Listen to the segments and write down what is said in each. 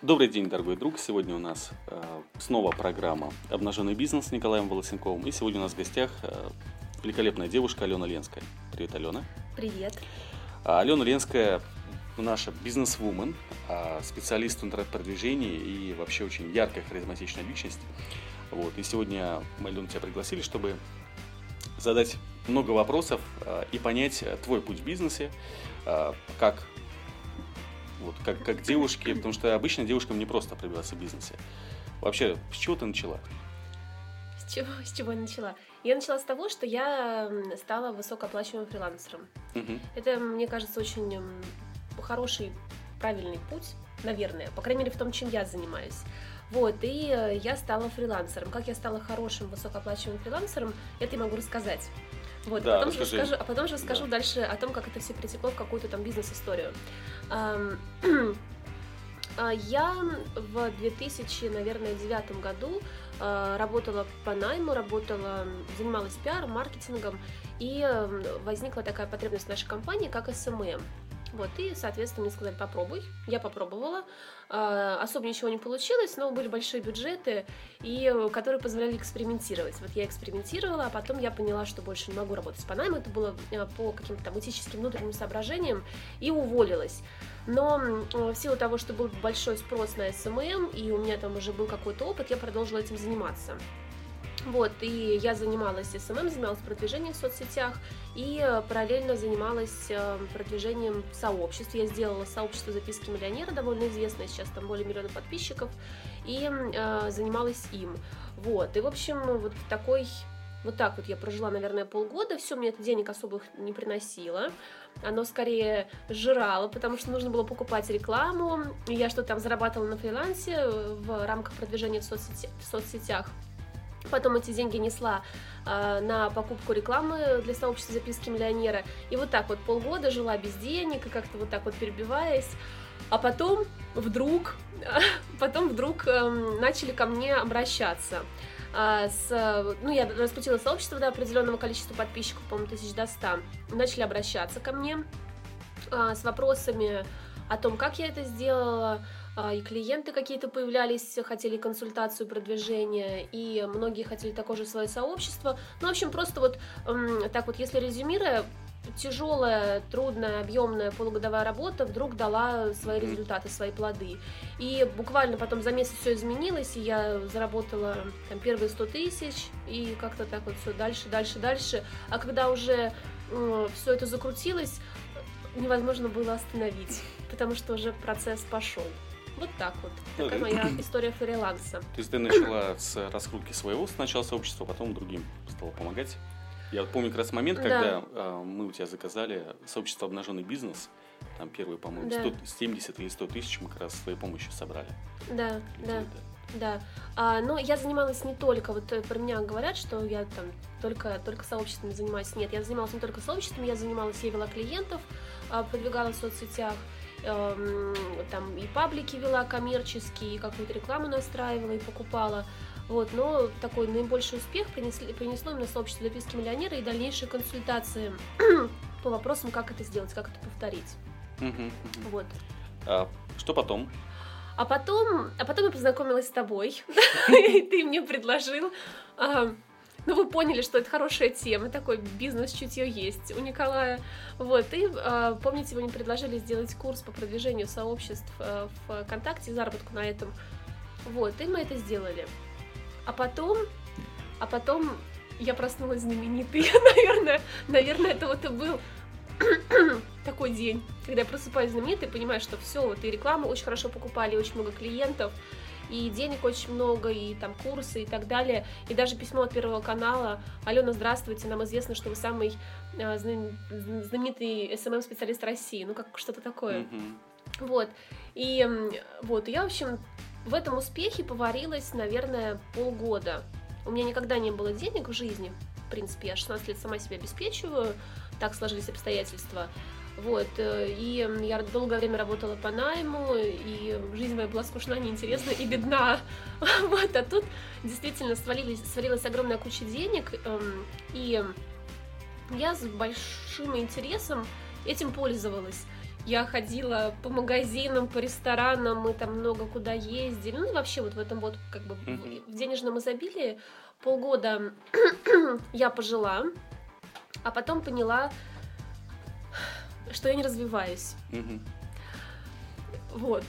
Добрый день, дорогой друг. Сегодня у нас э, снова программа «Обнаженный бизнес» с Николаем Волосенковым. И сегодня у нас в гостях э, великолепная девушка Алена Ленская. Привет, Алена. Привет. А, Алена Ленская наша бизнес-вумен, а, специалист в интернет-продвижении и вообще очень яркая, харизматичная личность. Вот. И сегодня мы, Алена, тебя пригласили, чтобы задать много вопросов э, и понять твой путь в бизнесе, как вот как, как девушки, потому что обычно девушкам не просто пробиваться в бизнесе. Вообще, с чего ты начала? С чего, с чего я начала? Я начала с того, что я стала высокооплачиваемым фрилансером. Угу. Это, мне кажется, очень хороший, правильный путь, наверное, по крайней мере, в том, чем я занимаюсь. Вот, и э, я стала фрилансером. Как я стала хорошим высокооплачиваемым фрилансером, это я могу рассказать. Вот, да, а потом же расскажу, а потом же расскажу да. дальше о том, как это все притекло в какую-то там бизнес-историю. А, я в 2000, наверное, девятом году а, работала по найму, работала, занималась пиаром, маркетингом, и возникла такая потребность в нашей компании, как SMM. Вот, и, соответственно, мне сказали, попробуй. Я попробовала. А, особо ничего не получилось, но были большие бюджеты, и, которые позволяли экспериментировать. Вот я экспериментировала, а потом я поняла, что больше не могу работать по найму. Это было а, по каким-то там этическим внутренним соображениям, и уволилась. Но в силу того, что был большой спрос на SMM, и у меня там уже был какой-то опыт, я продолжила этим заниматься. Вот, и я занималась SMM, занималась продвижением в соцсетях и параллельно занималась э, продвижением сообществ. Я сделала сообщество записки миллионера, довольно известное, сейчас там более миллиона подписчиков, и э, занималась им. Вот, и в общем, вот такой вот так вот я прожила, наверное, полгода, все, мне это денег особых не приносило, оно скорее жрало, потому что нужно было покупать рекламу, я что-то там зарабатывала на фрилансе э, в рамках продвижения в, соцсети- в соцсетях, Потом эти деньги несла э, на покупку рекламы для сообщества записки миллионера. И вот так вот полгода жила без денег и как-то вот так вот перебиваясь. А потом вдруг, потом вдруг э, начали ко мне обращаться. А, с, ну, я раскрутила сообщество до определенного количества подписчиков, по-моему, тысяч до ста. Начали обращаться ко мне а, с вопросами о том, как я это сделала, а, и клиенты какие-то появлялись, хотели консультацию продвижения, и многие хотели такое же свое сообщество. Ну, в общем, просто вот так вот, если резюмируя, тяжелая, трудная, объемная полугодовая работа вдруг дала свои результаты, свои плоды. И буквально потом за месяц все изменилось, и я заработала там, первые 100 тысяч, и как-то так вот все дальше, дальше, дальше. А когда уже э, все это закрутилось, невозможно было остановить, потому что уже процесс пошел. Вот так вот. Такая моя история фриланса. То есть ты начала с раскрутки своего сначала сообщества, потом другим стала помогать? Я помню как раз момент, когда да. мы у тебя заказали сообщество «Обнаженный бизнес», там первые, по-моему, да. 170 или 100 тысяч мы как раз с твоей помощью собрали. Да, да. Да, а, но я занималась не только, вот э, про меня говорят, что я там только, только сообществами занимаюсь. Нет, я занималась не только сообществами, я занималась, я вела клиентов, а, продвигала в соцсетях, Эм, там и паблики вела коммерческие, и какую-то рекламу настраивала и покупала. Вот, но такой наибольший успех принесли, принесло именно сообщество записки миллионера и дальнейшие консультации по вопросам, как это сделать, как это повторить. Вот. А, что потом? А потом, а потом я познакомилась с тобой, и ты мне предложил а, ну, вы поняли, что это хорошая тема, такой бизнес-чутье есть у Николая. Вот, и э, помните, вы мне предложили сделать курс по продвижению сообществ э, в ВКонтакте, заработку на этом. Вот, и мы это сделали. А потом, а потом я проснулась знаменитой, наверное, наверное, это вот и был такой день, когда я просыпаюсь знаменитой, понимаю, что все, вот и рекламу очень хорошо покупали, очень много клиентов, и денег очень много, и там курсы и так далее. И даже письмо от Первого канала. Алена, здравствуйте, нам известно, что вы самый э, знаменитый SMM-специалист России. Ну, как что-то такое. Mm-hmm. Вот. И вот, я, в общем, в этом успехе поварилась, наверное, полгода. У меня никогда не было денег в жизни. В принципе, я 16 лет сама себя обеспечиваю. Так сложились обстоятельства. Вот, э, и я долгое время работала по найму, и жизнь моя была скучна, неинтересна и бедна. Вот, а тут действительно свалились, свалилась огромная куча денег, эм, и я с большим интересом этим пользовалась. я ходила по магазинам, по ресторанам, мы там много куда ездили. Ну и вообще вот в этом вот как бы в денежном изобилии полгода я пожила, а потом поняла, что я не развиваюсь. Мгм. Вот.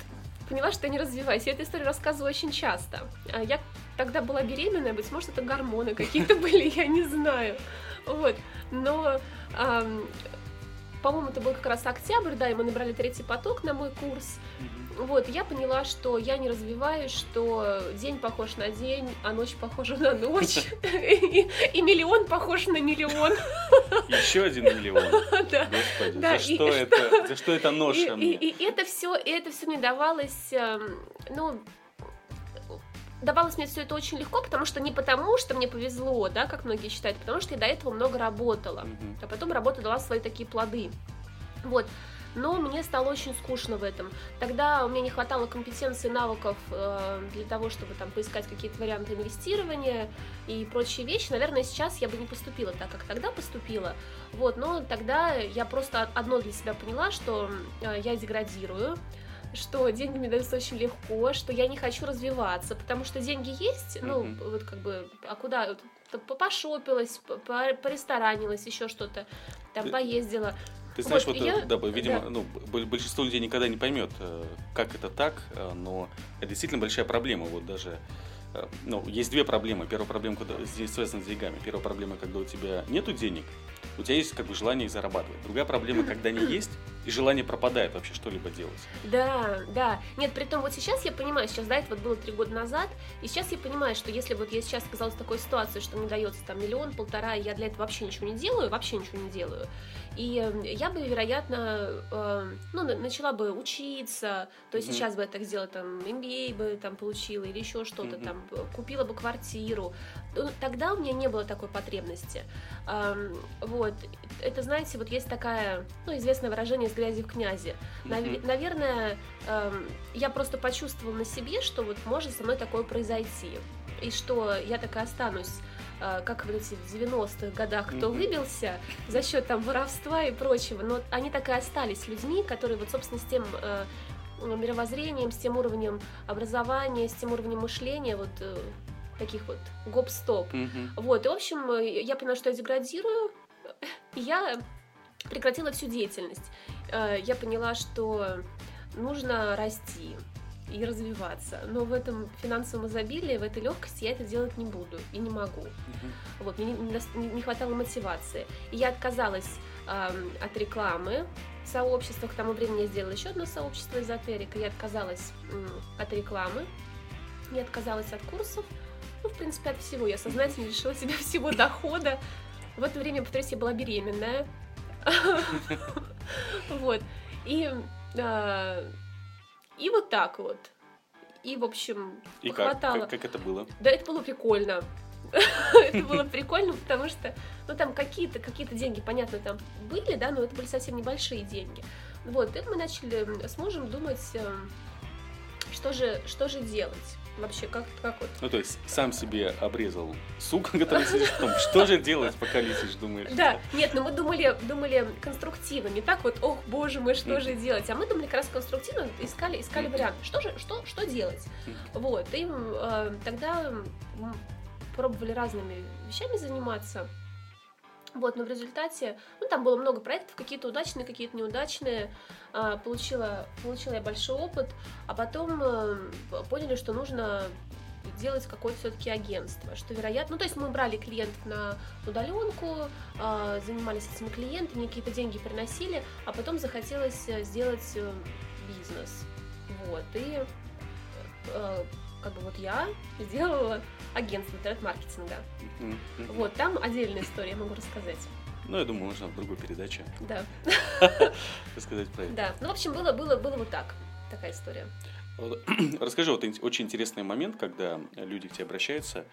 Поняла, что я не развиваюсь. Я эту историю рассказываю очень часто. А Я тогда была беременная, быть может, это гормоны какие-то были, я не знаю. Вот. Но, по-моему, это был как раз октябрь, да, и мы набрали третий поток на мой курс. Вот, я поняла, что я не развиваюсь, что день похож на день, а ночь похожа на ночь, и миллион похож на миллион. Еще один миллион. Да. Господи, за что это? За что это ноша и это все, это все мне давалось, эм, ну, давалось мне все это очень легко, потому что не потому, что мне повезло, да, как многие считают, а потому что я до этого много работала, Мгм. а потом работа дала свои такие плоды, вот. Но мне стало очень скучно в этом. Тогда у меня не хватало компетенций, навыков э, для того, чтобы там поискать какие-то варианты инвестирования и прочие вещи. Наверное, сейчас я бы не поступила так, как тогда поступила. Вот, но тогда я просто одно для себя поняла, что э, я деградирую, что деньги мне даются очень легко, что я не хочу развиваться, потому что деньги есть, ну, Мгм. вот как бы, а куда? Пошопилась, поресторанилась, еще что-то, там Ты- поездила. Ты знаешь, Вот, вот, я- э, да, видимо, да. ну, большинство людей никогда не поймет, э, как это так, э, но это действительно большая проблема. Вот даже, ну, есть две проблемы. Первая проблема, когда здесь связана с деньгами. Первая проблема, когда у тебя нету денег, у тебя есть как бы желание их зарабатывать. Другая проблема, когда они есть, и желание пропадает вообще что-либо делать. Да, да. Нет, при том вот сейчас я понимаю, сейчас, да, это вот было три года назад, и сейчас я понимаю, что если вот я сейчас оказалась в такой ситуации, что мне дается там миллион, полтора, и я для этого вообще ничего не делаю, вообще ничего не делаю, и э, я бы, вероятно, э, ну, на- начала бы учиться, то есть Мгм. сейчас бы я так сделала, там, MBA бы там получила или еще что-то, Мгм. там, купила бы квартиру. Ну, Тогда у меня не было такой потребности. Вот, это, знаете, вот есть такая, ну, известное выражение «с грязи в князи». Мгм. Наверное, я просто почувствовала на себе, что вот может со мной такое произойти. И что я такая останусь, э, как в эти 90-х годах, кто Мгм. выбился за счет там воровства и прочего. Но они так и остались людьми, которые вот, собственно, с тем э, мировоззрением, с тем уровнем образования, с тем уровнем мышления, вот э, таких вот гоп-стоп. Мгм. Вот, и, в общем, э, я поняла, что я деградирую, и я прекратила всю деятельность. Э, Я поняла, что нужно расти и развиваться, но в этом финансовом изобилии, в этой легкости я это делать не буду и не могу. Мгм. Вот, мне не, хватало мотивации. И я отказалась ам, от рекламы в сообществах. К тому времени я сделала еще одно сообщество эзотерика. Я отказалась от рекламы, я отказалась от курсов. Ну, в принципе, от всего. Я сознательно лишила себя всего дохода. В это время, повторюсь, я была беременная. Вот. И, а, и вот так вот. И, в общем, И хватало. как? Как это было? Да, это было прикольно. Это было прикольно, потому что, ну, там какие-то какие деньги, понятно, там были, да, но это были совсем небольшие деньги. Вот, и мы начали с мужем думать, эм, что же, что же делать вообще, как, как вот. Ну, то есть, сам себе обрезал сук, который сидишь в том, что же делать, пока летишь, думаешь? Да, нет, но мы думали, думали конструктивно, не так вот, ох, боже мой, что же делать, а мы думали как раз конструктивно, искали, искали Мгм. варианты, что же, что, что делать. Вот, и э, тогда пробовали разными вещами заниматься. Вот, но в результате, ну, там было много проектов, какие-то удачные, какие-то неудачные. А, получила, получила я большой опыт, а потом э, поняли, что нужно делать какое-то все-таки агентство, что вероятно, ну то есть мы брали клиентов на удаленку, а, занимались этими клиентами, какие-то деньги приносили, а потом захотелось э, сделать э, бизнес, вот, и как бы вот я сделала агентство интернет-маркетинга. Мгм. Вот, там отдельная история, я могу рассказать. Ну, я думаю, можно в другой передаче Да, рассказать про это. да. Ну, в общем, было, было, было вот так. Такая история. Расскажи, вот очень интересный момент, когда люди к тебе обращаются,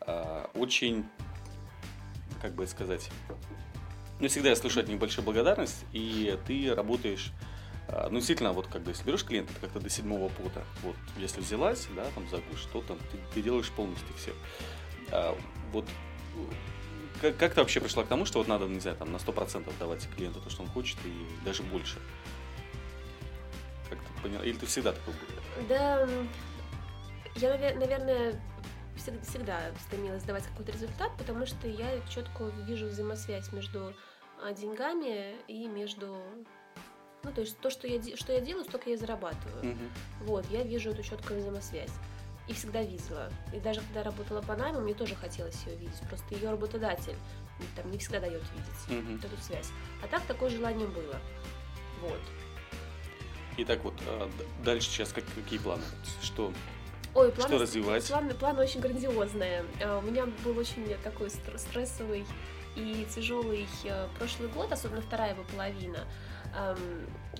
а, очень, как бы сказать, ну, всегда я слышу от них большую благодарность, и ты работаешь, ну, действительно, вот когда если берешь клиента, как-то до седьмого пота, вот, если взялась, да, там, за гуш, то там ты, ты делаешь полностью все. А, вот, как, как ты вообще пришла к тому, что вот надо, не знаю, там, на 100% давать клиенту то, что он хочет, и даже больше? поняла? Или ты всегда такой был? Да, я, наверное, всегда стремилась давать какой-то результат, потому что я четко вижу взаимосвязь между а, деньгами и между ну, то есть то, что я, что я делаю, столько я зарабатываю. Мгм. Вот, я вижу эту четкую взаимосвязь. И всегда видела. И даже когда работала по найму, мне тоже хотелось ее видеть. Просто ее работодатель там не всегда дает видеть вот эту связь. А так такое желание было. Вот. Итак, вот а, дальше сейчас как, какие планы? Что? Ой, планы, Что развивать? Планы, планы очень грандиозные. А, У меня был очень такой стр- стрессовый и тяжелый э, прошлый год, особенно вторая его половина,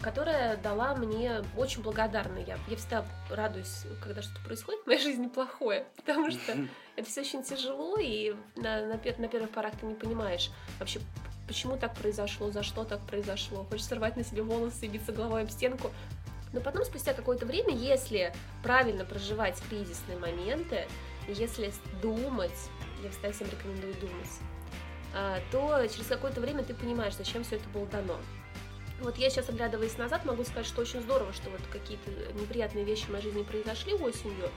которая дала мне очень благодарна. Я, я всегда радуюсь, когда что-то происходит в моей жизни плохое, потому что это все очень тяжело, и на, на, пер- на первых порах ты не понимаешь вообще, почему так произошло, за что так произошло. Хочется рвать на себе волосы и биться головой об стенку. Но потом, спустя какое-то время, если правильно проживать кризисные моменты, если думать, я всегда всем рекомендую думать, а, то через какое-то время ты понимаешь, зачем все это было дано. Вот я сейчас, оглядываясь назад, могу сказать, что очень здорово, что вот какие-то неприятные вещи в моей жизни произошли осенью.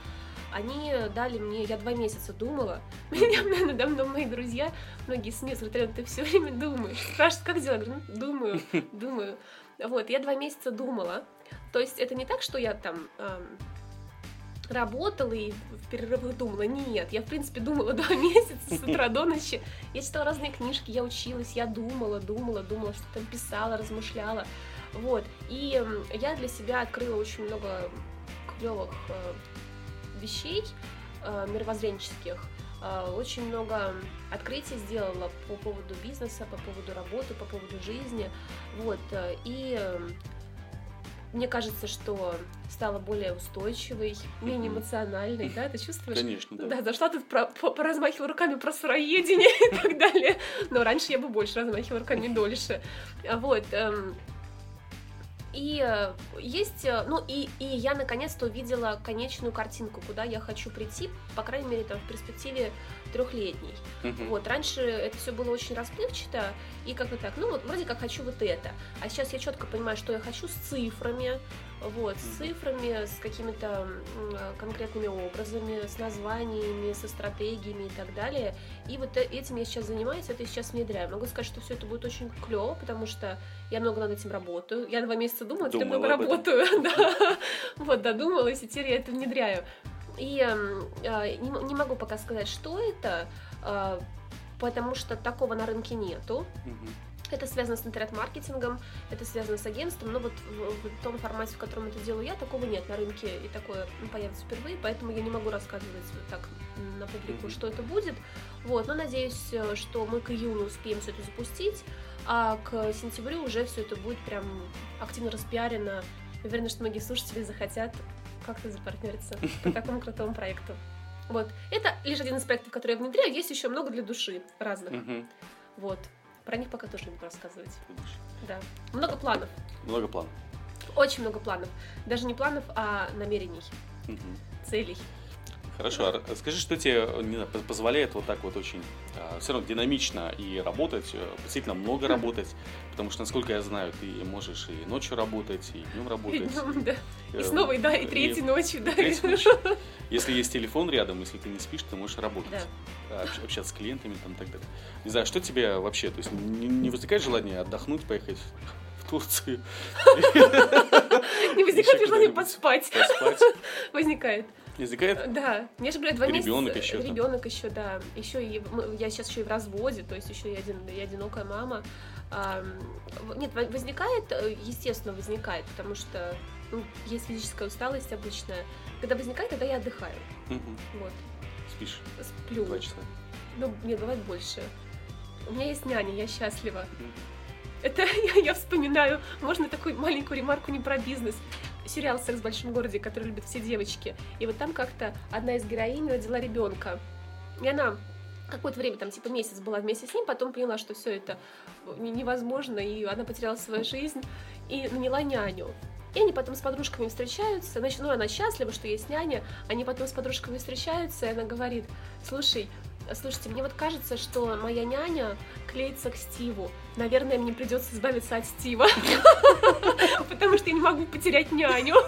Они дали мне, я два месяца думала, меня надо мной мои друзья, многие СМИ смотрели, ты все время думаешь. Спрашивают, как дела? Я говорю, «Ну, думаю, думаю. Вот, я два месяца думала. То есть это не так, что я там работала и в перерывах думала. Нет, я, в принципе, думала два месяца с утра до ночи. Я читала разные книжки, я училась, я думала, думала, думала, что там писала, размышляла. Вот. И я для себя открыла очень много клевых э, вещей э, мировоззренческих. Э, Очень много открытий сделала по поводу бизнеса, по поводу работы, по поводу жизни. Вот. И мне кажется, что стала более устойчивой, менее эмоциональной, да, ты чувствуешь? Конечно, да. Да, зашла тут про, по- поразмахивала руками про сыроедение и так далее. Но раньше я бы больше размахивала руками дольше. А Вот. И э, есть, э, ну и, и я наконец-то увидела конечную картинку, куда я хочу прийти, по крайней мере, там в перспективе трехлетней. Мгм. Вот, раньше это все было очень расплывчато, и как бы так, ну вот вроде как хочу вот это. А сейчас я четко понимаю, что я хочу с цифрами, вот, с цифрами, с какими-то э, конкретными образами, с названиями, со стратегиями и так далее. И вот э- этим я сейчас занимаюсь, это сейчас внедряю. Могу сказать, что все это будет очень клево, потому что я много над этим работаю. Я два месяца думала, теперь много работаю. Да. Вот, додумалась, и теперь я это внедряю. И э, не, не могу пока сказать, что это, э, потому что такого на рынке нету. Мгм. Это связано с интернет-маркетингом, это связано с агентством, но вот в, в том формате, в котором это делаю я, такого нет на рынке, и такое ну, появится впервые, поэтому я не могу рассказывать вот так на публику, что это будет. Вот, но надеюсь, э, что мы к июню успеем все это запустить, а к сентябрю уже все это будет прям активно распиарено. Уверена, что многие слушатели захотят как-то запартнериться по такому крутому проекту. Вот. Это лишь один из проектов, который я внедряю. Есть еще много для души разных. Вот. Про них пока тоже не буду рассказывать. Видишь. Да. Много планов. Много планов. Очень много планов. Даже не планов, а намерений, Мгм. целей. Хорошо, а скажи, что тебе знаю, по- позволяет вот так вот очень все равно динамично и работать, э, действительно много работать, потому что, насколько я знаю, ты можешь и ночью работать, и днем И работать. днём, да. И э, снова, и да, и и- третьей ночью, да. и третьей ночью. Если есть телефон рядом, если ты не спишь, ты можешь работать, Да. а, общ- общаться с клиентами там, и так далее. Не знаю, что тебе вообще, то есть не, не возникает желание отдохнуть, поехать в Турцию, Не возникает желание поспать? Возникает. Не возникает? Да. Мне же, блядь, два месяца. Ещё там. Ребенок еще, да. Еще и я сейчас еще и в разводе, то есть еще и один, я одинокая мама. Ам, в- Нет, во- возникает, э, естественно, возникает, потому что ну, есть физическая усталость обычная. Когда возникает, тогда я отдыхаю. Мгм. Вот. Спишь Сплю. два часа. Ну, нет, бывает больше. У меня есть няня, я счастлива. Мгм. Это я, я вспоминаю, можно такую маленькую ремарку не про бизнес. Сериал «Секс в большом городе», который любят все девочки. И вот там как-то одна из героинь родила ребенка. И она какое-то время, там типа месяц была вместе с ним, потом поняла, что все это не- невозможно, и она потеряла свою жизнь, и наняла няню. И они потом с подружками встречаются, значит, ну, она счастлива, что есть няня, они потом с подружками встречаются, и она говорит, слушай, Слушайте, мне вот кажется, что моя няня клеится к Стиву. Наверное, мне придется избавиться от Стива. Потому что я не могу потерять няню.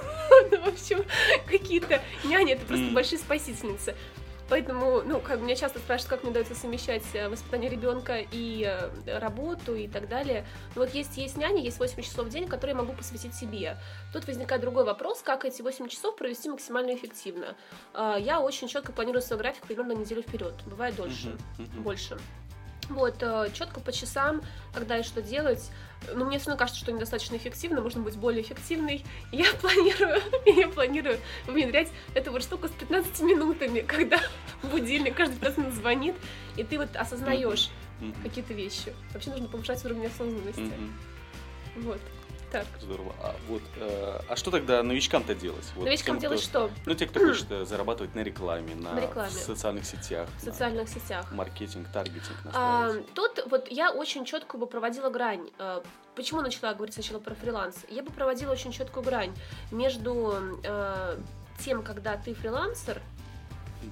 Ну, в общем, какие-то няни это просто большие спасительницы. Поэтому, ну, как меня часто спрашивают, как мне удается совмещать э, воспитание ребенка и э, работу и так далее. Но вот есть, есть няня, есть 8 часов в день, которые я могу посвятить себе. Тут возникает другой вопрос, как эти 8 часов провести максимально эффективно. А, я очень четко планирую свой график примерно неделю вперед, бывает дольше, больше. Вот, э, четко по часам, когда и что делать. Но мне все равно кажется, что недостаточно эффективно, можно быть более эффективной. Я планирую, я планирую внедрять эту вот штуку с 15 минутами, когда будильник каждый 15 минут звонит, и ты вот осознаешь какие-то вещи. Вообще нужно повышать уровень осознанности. Вот. Так. Здорово. А, вот, э, а что тогда новичкам-то делать? Вот новичкам тем, делать кто, что? Ну, те, кто хочет э, зарабатывать на рекламе, на, на рекламе. В социальных сетях. В социальных сетях. Маркетинг, таргетинг. А, тут вот я очень четко бы проводила грань. Э, почему начала говорить сначала про фриланс? Я бы проводила очень четкую грань между э, тем, когда ты фрилансер,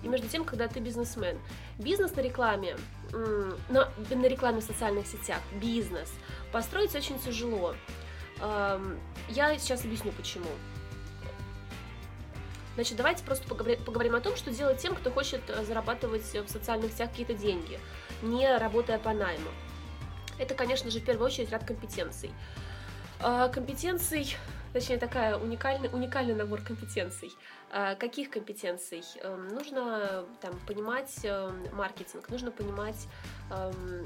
и между тем, когда ты бизнесмен. Бизнес на рекламе, на, на рекламе в социальных сетях, бизнес, построить очень тяжело. Я сейчас объясню почему. Значит, давайте просто поговорим о том, что делать тем, кто хочет зарабатывать в социальных сетях какие-то деньги, не работая по найму. Это, конечно же, в первую очередь ряд компетенций. А, компетенций точнее такая уникальный, уникальный набор компетенций. А, каких компетенций? Эм, нужно там, понимать эм, маркетинг, нужно понимать эм,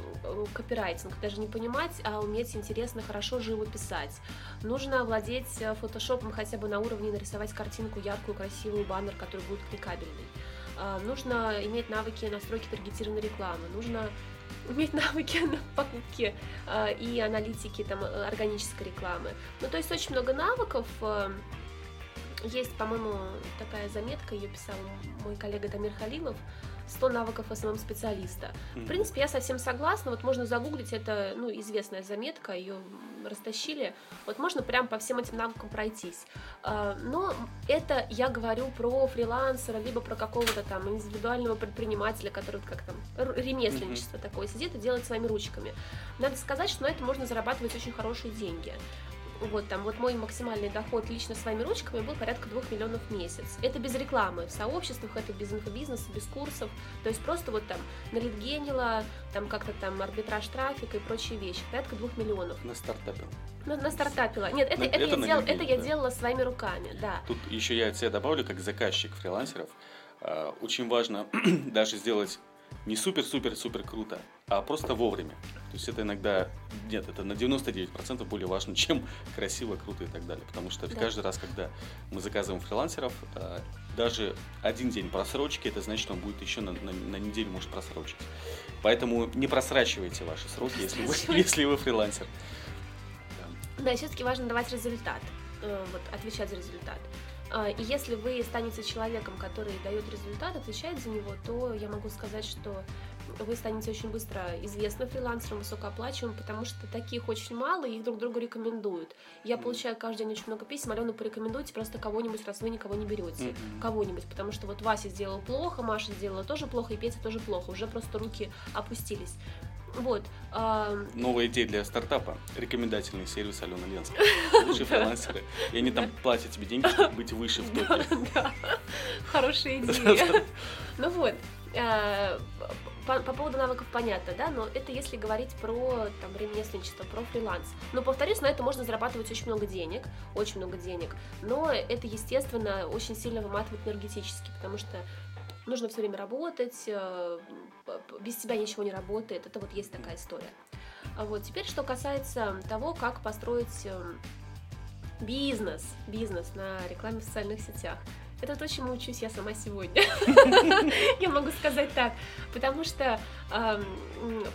копирайтинг, даже не понимать, а уметь интересно, хорошо, живо писать. Нужно владеть э, фотошопом хотя бы на уровне нарисовать картинку яркую, красивую, баннер, который будет кликабельный. А, нужно иметь навыки настройки таргетированной рекламы. Нужно уметь навыки на покупки э, и аналитики там, э, органической рекламы. Ну, то есть очень много навыков. Э, есть, по-моему, такая заметка, ее писал мой коллега Дамир Халилов, 100 навыков SMM-специалиста. В принципе, я совсем согласна, вот можно загуглить, это, ну, известная заметка, ее растащили, вот можно прям по всем этим навыкам пройтись. А, но это я говорю про фрилансера, либо про какого-то там индивидуального предпринимателя, который как там ремесленничество mm-hmm. такое сидит и делает своими ручками. Надо сказать, что на это можно зарабатывать очень хорошие деньги вот там, вот мой максимальный доход лично своими ручками был порядка 2 миллионов в месяц. Это без рекламы, в сообществах, это без инфобизнеса, без курсов, то есть просто вот там на литгенила, там как-то там арбитраж трафика и прочие вещи, порядка 2 миллионов. На стартапе. На, на стартапила. Нет, это, ну, это, это, я, дел, это я делала своими руками, да. Тут еще я от себя добавлю, как заказчик фрилансеров, а, очень важно даже сделать не супер-супер-супер круто, а просто вовремя. То есть это иногда, нет, это на 99% более важно, чем красиво, круто и так далее. Потому что да. каждый раз, когда мы заказываем фрилансеров, э, даже один день просрочки, это значит, что он будет еще на, на, на неделю может просрочить. Поэтому не просрачивайте ваши сроки, если вы, если вы фрилансер. Да, да все-таки важно давать результат, э, вот, отвечать за результат. А, и если вы станете человеком, который дает результат, отвечает за него, то я могу сказать, что вы станете очень быстро известным фрилансером, высокооплачиваемым, потому что таких очень мало, и их друг другу рекомендуют. Я получаю каждый день очень много писем, Алена, порекомендуйте просто кого-нибудь, раз вы никого не берете. Mm-hmm. Кого-нибудь, потому что вот Вася сделал плохо, Маша сделала тоже плохо, и Петя тоже плохо, уже просто руки опустились. Вот. А... Новая идея для стартапа. Рекомендательный сервис Алена Ленская. Лучшие фрилансеры. И они там платят тебе деньги, чтобы быть выше в топе. Хорошая идея. Ну вот. А, по, по поводу навыков понятно, да, но это если говорить про там ремесленничество, про фриланс. Но повторюсь, на это можно зарабатывать очень много денег, очень много денег, но это, естественно, очень сильно выматывает энергетически, потому что нужно все время работать, э, без тебя ничего не работает. Это вот есть такая история. А вот теперь, что касается того, как построить эм, бизнес, бизнес на рекламе в социальных сетях. Это то, чему учусь я сама сегодня. Я могу сказать так, потому что,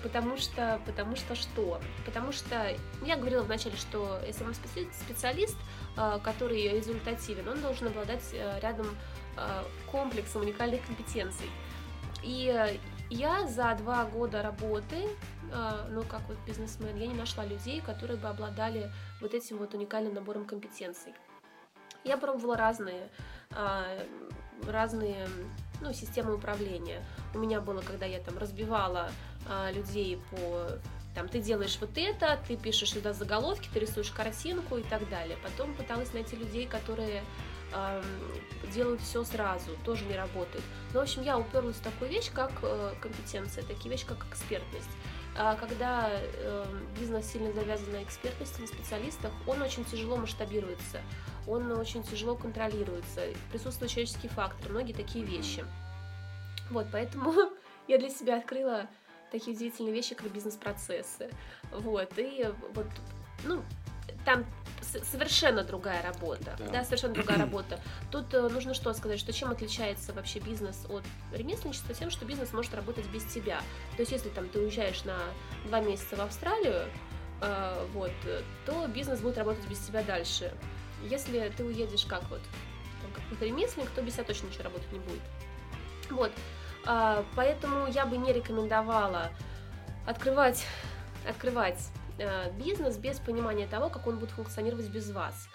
потому что, потому что что? Потому что я говорила вначале, что SMM-специалист, э, который результативен, он должен обладать э, рядом комплексом уникальных компетенций. И я за два года работы, э, ну как вот бизнесмен, я не нашла людей, которые бы обладали вот этим вот уникальным набором компетенций. Я пробовала разные, э, разные ну, системы управления. У меня было, когда я там разбивала людей по там ты делаешь вот это, ты пишешь сюда заголовки, ты рисуешь картинку и так далее. Потом пыталась найти людей, которые э, делают все сразу, тоже не работает. Но, ну, в общем, я уперлась в такую вещь, как э, компетенция, такие вещи, как экспертность. А когда э, бизнес сильно завязан на экспертности, на специалистах, он очень тяжело масштабируется, он очень тяжело контролируется, присутствует человеческий фактор, многие такие вещи. Вот, поэтому я для себя открыла такие удивительные вещи, как бизнес-процессы. Вот, и вот, ну, там совершенно другая работа, да. да, совершенно другая работа. Тут э, нужно что сказать, что чем отличается вообще бизнес от ремесленничества? Тем, что бизнес может работать без тебя. То есть, если там ты уезжаешь на два месяца в Австралию, э, вот, то бизнес будет работать без тебя дальше. Если ты уедешь как вот, там, какой-то ремесленник, то без тебя точно ничего работать не будет. Вот, э, поэтому я бы не рекомендовала открывать, открывать бизнес без понимания того, как он будет функционировать без вас.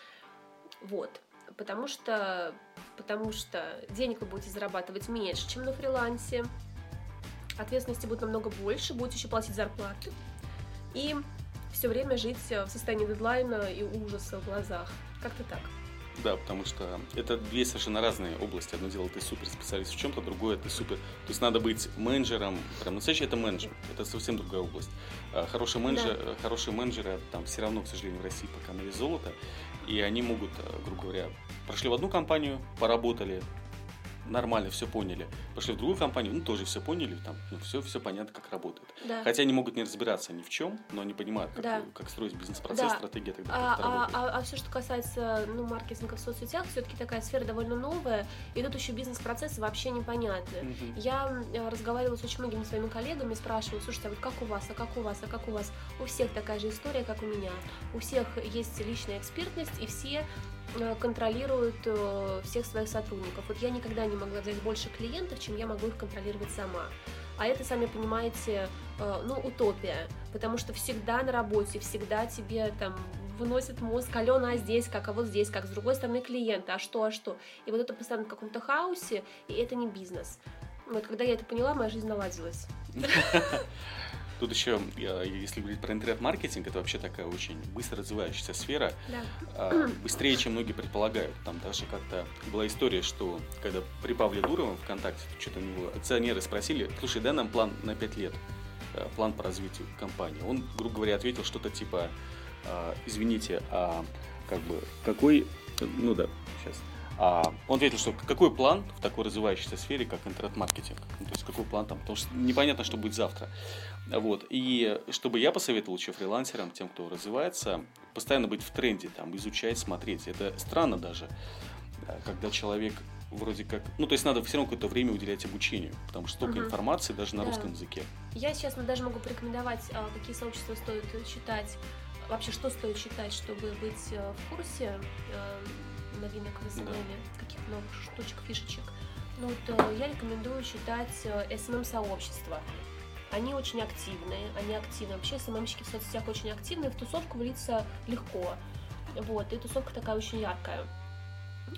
Вот. Потому что, потому что денег вы будете зарабатывать меньше, чем на фрилансе. Ответственности будет намного больше, будете еще платить зарплаты. И все время жить в состоянии дедлайна и ужаса в глазах. Как-то так. Да, потому что это две совершенно разные области. Одно дело, ты супер специалист в чем-то, другое ты супер. То есть надо быть менеджером, прям настоящий это менеджер, это совсем другая область. А хороший менеджер, да. хорошие менеджеры там все равно, к сожалению, в России пока на вес золота, и они могут, э, грубо говоря, прошли в одну компанию, поработали, нормально все поняли. Пошли в другую компанию, ну тоже все поняли, там, ну все, все понятно, как работает. Да. Хотя они могут не разбираться ни в чем, но они понимают, как, да. как строить бизнес-процесс, да. стратегия тогда. А, а, а, а все, что касается ну, маркетинга в соцсетях, все-таки такая сфера довольно новая, и тут еще бизнес-процессы вообще непонятны. Угу. Я э, разговаривала с очень многими своими коллегами, спрашивала, слушайте, а вот как у вас, а как у вас, а как у вас? У всех такая же история, как у меня. У всех есть личная экспертность, и все контролируют э, всех своих сотрудников. Вот я никогда не могла взять больше клиентов, чем я могу их контролировать сама. А это, сами понимаете, э, ну, утопия, потому что всегда на работе, всегда тебе там выносит мозг, Алена, а здесь как, а вот здесь как, с другой стороны клиента, а что, а что. И вот это постоянно в каком-то хаосе, и это не бизнес. Вот когда я это поняла, моя жизнь наладилась. Тут еще, если говорить про интернет-маркетинг, это вообще такая очень быстро развивающаяся сфера. Да. А, быстрее, чем многие предполагают. Там даже как-то была история, что когда при Павле Дуровом ВКонтакте, что-то у него акционеры спросили, слушай, дай нам план на 5 лет, э, план по развитию компании. Он, грубо говоря, ответил что-то типа, «А, извините, а как бы какой, ну да, сейчас, а он ответил, что какой план в такой развивающейся сфере, как интернет-маркетинг? Ну, то есть какой план там? Потому что непонятно, что будет завтра. Вот. И чтобы я посоветовал еще фрилансерам, тем, кто развивается, постоянно быть в тренде, там, изучать, смотреть. Это странно даже, э, когда человек вроде как... Ну, то есть надо все равно какое-то время уделять обучению, потому что столько угу. информации даже на да. русском языке. Я сейчас даже могу порекомендовать, а, какие сообщества стоит читать, вообще что стоит читать, чтобы быть э, в курсе э, новинок в SMM, да. каких новых штучек, фишечек. Ну, вот, э, я рекомендую читать. Э, они очень активные, они активны. Вообще СММщики в соцсетях очень активны, в тусовку влиться легко. Вот, и тусовка такая очень яркая.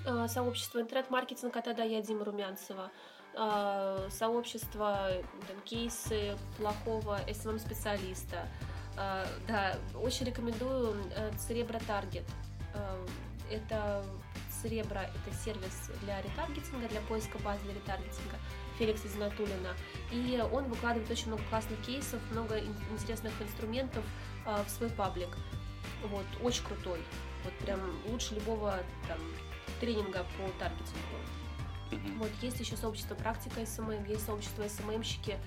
Э, сообщество интернет-маркетинг от Ада я Дима Румянцева. Сообщество там, кейсы плохого SMM-специалиста. Да, очень рекомендую Церебро Таргет. Это Церебро – это сервис для ретаргетинга, для поиска баз для ретаргетинга Феликса Зинатулина. И он выкладывает очень много классных кейсов, много интересных инструментов э, в свой паблик. Вот, очень крутой. Вот прям лучше любого там тренинга по таргетингу. Mm-hmm. Вот, есть еще сообщество практика SMM, есть сообщество SMM щики.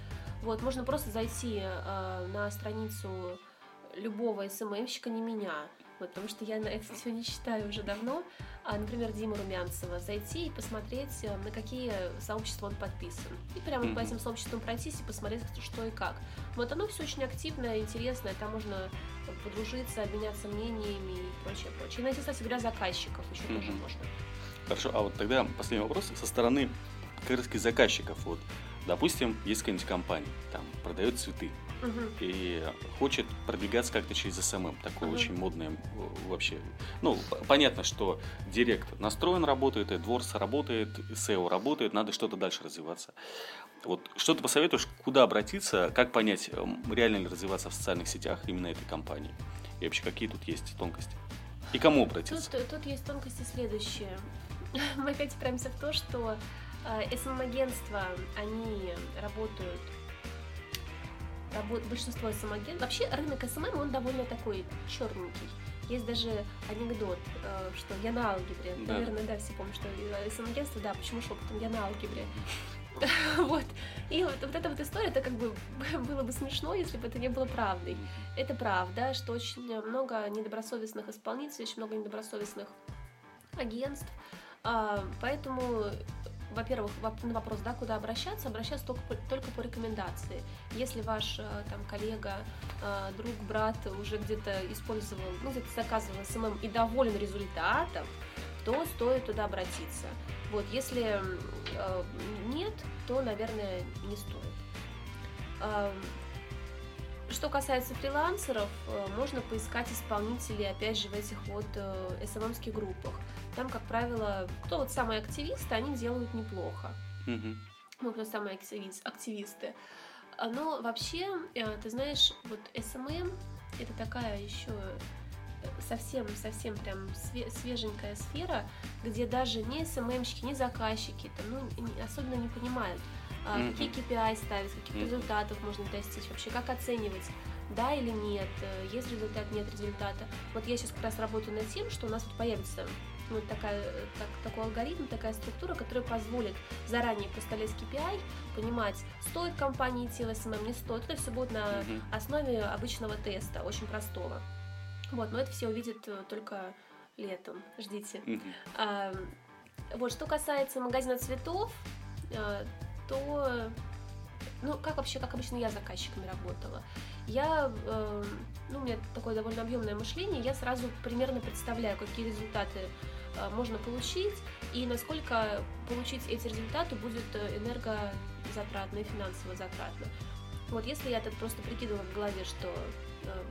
Вот, можно просто зайти э, на страницу любого СММщика, не меня, вот, потому что я на это все не читаю уже давно, а, например, Дима Румянцева, зайти и посмотреть, э, на какие сообщества он подписан. И прямо mm-hmm. по этим сообществам пройтись и посмотреть, что и как. Вот оно все очень активное, интересное, там можно подружиться, обменяться мнениями и прочее, прочее. И найти, кстати говоря, заказчиков еще mm-hmm. тоже можно. Хорошо, а вот тогда последний вопрос со стороны как раз заказчиков. Вот, допустим, есть какая-нибудь компания, там продает цветы, и хочет продвигаться как-то через SMM. Такое угу. очень модное вообще. Ну, понятно, что Директ настроен, работает, AdWords работает, SEO работает, надо что-то дальше развиваться. Вот что ты посоветуешь, куда обратиться, как понять, реально ли развиваться в социальных сетях именно этой компании? И вообще, какие тут есть тонкости? И кому обратиться? Тут, тут есть тонкости следующие. Мы опять упираемся в то, что э, SMM-агентства, они работают работ... большинство SMM-агентств... Вообще рынок SMM, он довольно такой черненький. Есть даже анекдот, э, что я на алгебре. Да. Наверное, да, все помнят, что э, SMM-агентство, да, почему шепотом, я на алгебре. Вот. И вот, вот эта вот история, это как бы было бы смешно, если бы это не было правдой. Это правда, что очень много недобросовестных исполнителей, очень много недобросовестных агентств. А, поэтому во-первых, на вопрос, да, куда обращаться, обращаться только по, только по рекомендации. Если ваш э, там коллега, э, друг, брат уже где-то использовал, ну, где-то заказывал SMM и доволен результатом, то стоит туда обратиться. Вот, если э, нет, то, наверное, не стоит. Э, что касается фрилансеров, можно поискать исполнителей, опять же, в этих вот SMM ских группах. Там, как правило, кто вот самые активисты, они делают неплохо. Mm-hmm. Ну, кто самые активисты. А, но вообще, э, ты знаешь, вот SMM это такая еще совсем-совсем прям свеженькая сфера, где даже ни SMM щики, ни заказчики там, ну, особенно не понимают, mm-hmm. какие KPI ставить, каких mm-hmm. результатов можно достичь, вообще как оценивать, да или нет, э, есть результат, нет результата. Вот я сейчас как раз работаю над тем, что у нас вот появится ну, такая, так, такой алгоритм, такая структура, которая позволит заранее поставлять KPI, понимать, стоит компании идти в SMM, не стоит. Это все будет на основе обычного теста, очень простого. Вот, но это все увидят э, только летом. Ждите. А, вот, что касается магазина цветов, э, то ну, как вообще, как обычно я заказчиками работала? Я, э, ну, у меня такое довольно объемное мышление, я сразу примерно представляю, какие результаты можно получить и насколько получить эти результаты будет э, энергозатратно и финансово затратно. Вот если я так просто прикидывала в голове, что э,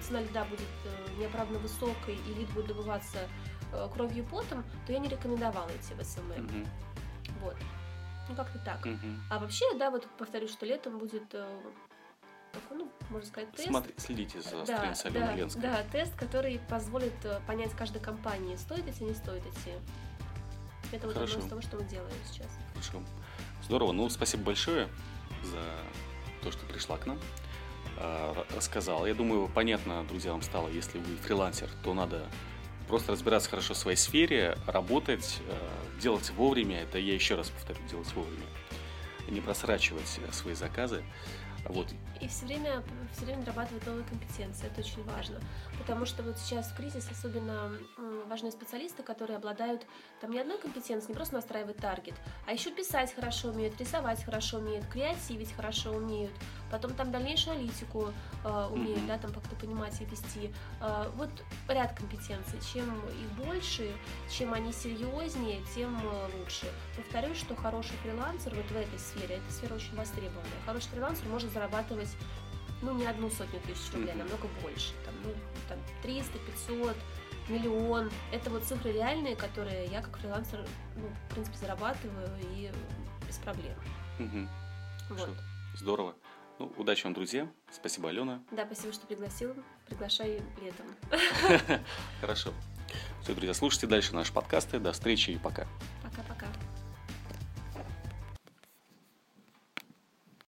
цена лида будет э, неоправданно высокой и лид будет добываться э, кровью и потом, то я не рекомендовала идти в SMM. Mm-hmm. Вот. Ну, как-то так. Mm-hmm. А вообще, да, вот повторю, что летом будет э, такой, ну, можно сказать, тест. Смотри, следите за да, да, Да, тест, который позволит понять каждой компании, стоит идти, не стоит идти. Это вот Хорошо. одно из того, что мы делаем сейчас. Хорошо. Здорово. Ну, спасибо большое за то, что пришла к нам. Э, рассказал. Я думаю, понятно, друзья, вам стало, если вы фрилансер, то надо просто разбираться хорошо в своей сфере, работать, э, делать вовремя. Это я еще раз повторю, делать вовремя. Не просрачивать свои заказы. Вот. И все время, все время нарабатывать новые компетенции, это очень важно. Потому что вот сейчас в кризис особенно важны специалисты, которые обладают там не одной компетенцией, не просто настраивать таргет, а еще писать хорошо умеют, рисовать хорошо умеют, креативить хорошо умеют, потом там дальнейшую аналитику э, умеют, mm-hmm. да, там как-то понимать и вести. Э, вот ряд компетенций. Чем их больше, чем они серьезнее, тем э, лучше. Повторюсь, что хороший фрилансер вот в этой сфере, эта сфера очень востребованная. Хороший фрилансер может зарабатывать ну, не одну сотню тысяч рублей, mm-hmm. намного больше. Там, ну, там 300, 500, миллион. Это вот цифры реальные, которые я как фрилансер, ну, в принципе, зарабатываю и без проблем. Mm-hmm. Вот. Здорово. Ну, удачи вам, друзья. Спасибо, Алена. Да, спасибо, что пригласил. Приглашай летом. Хорошо. Все, друзья, слушайте дальше наши подкасты. До встречи и пока.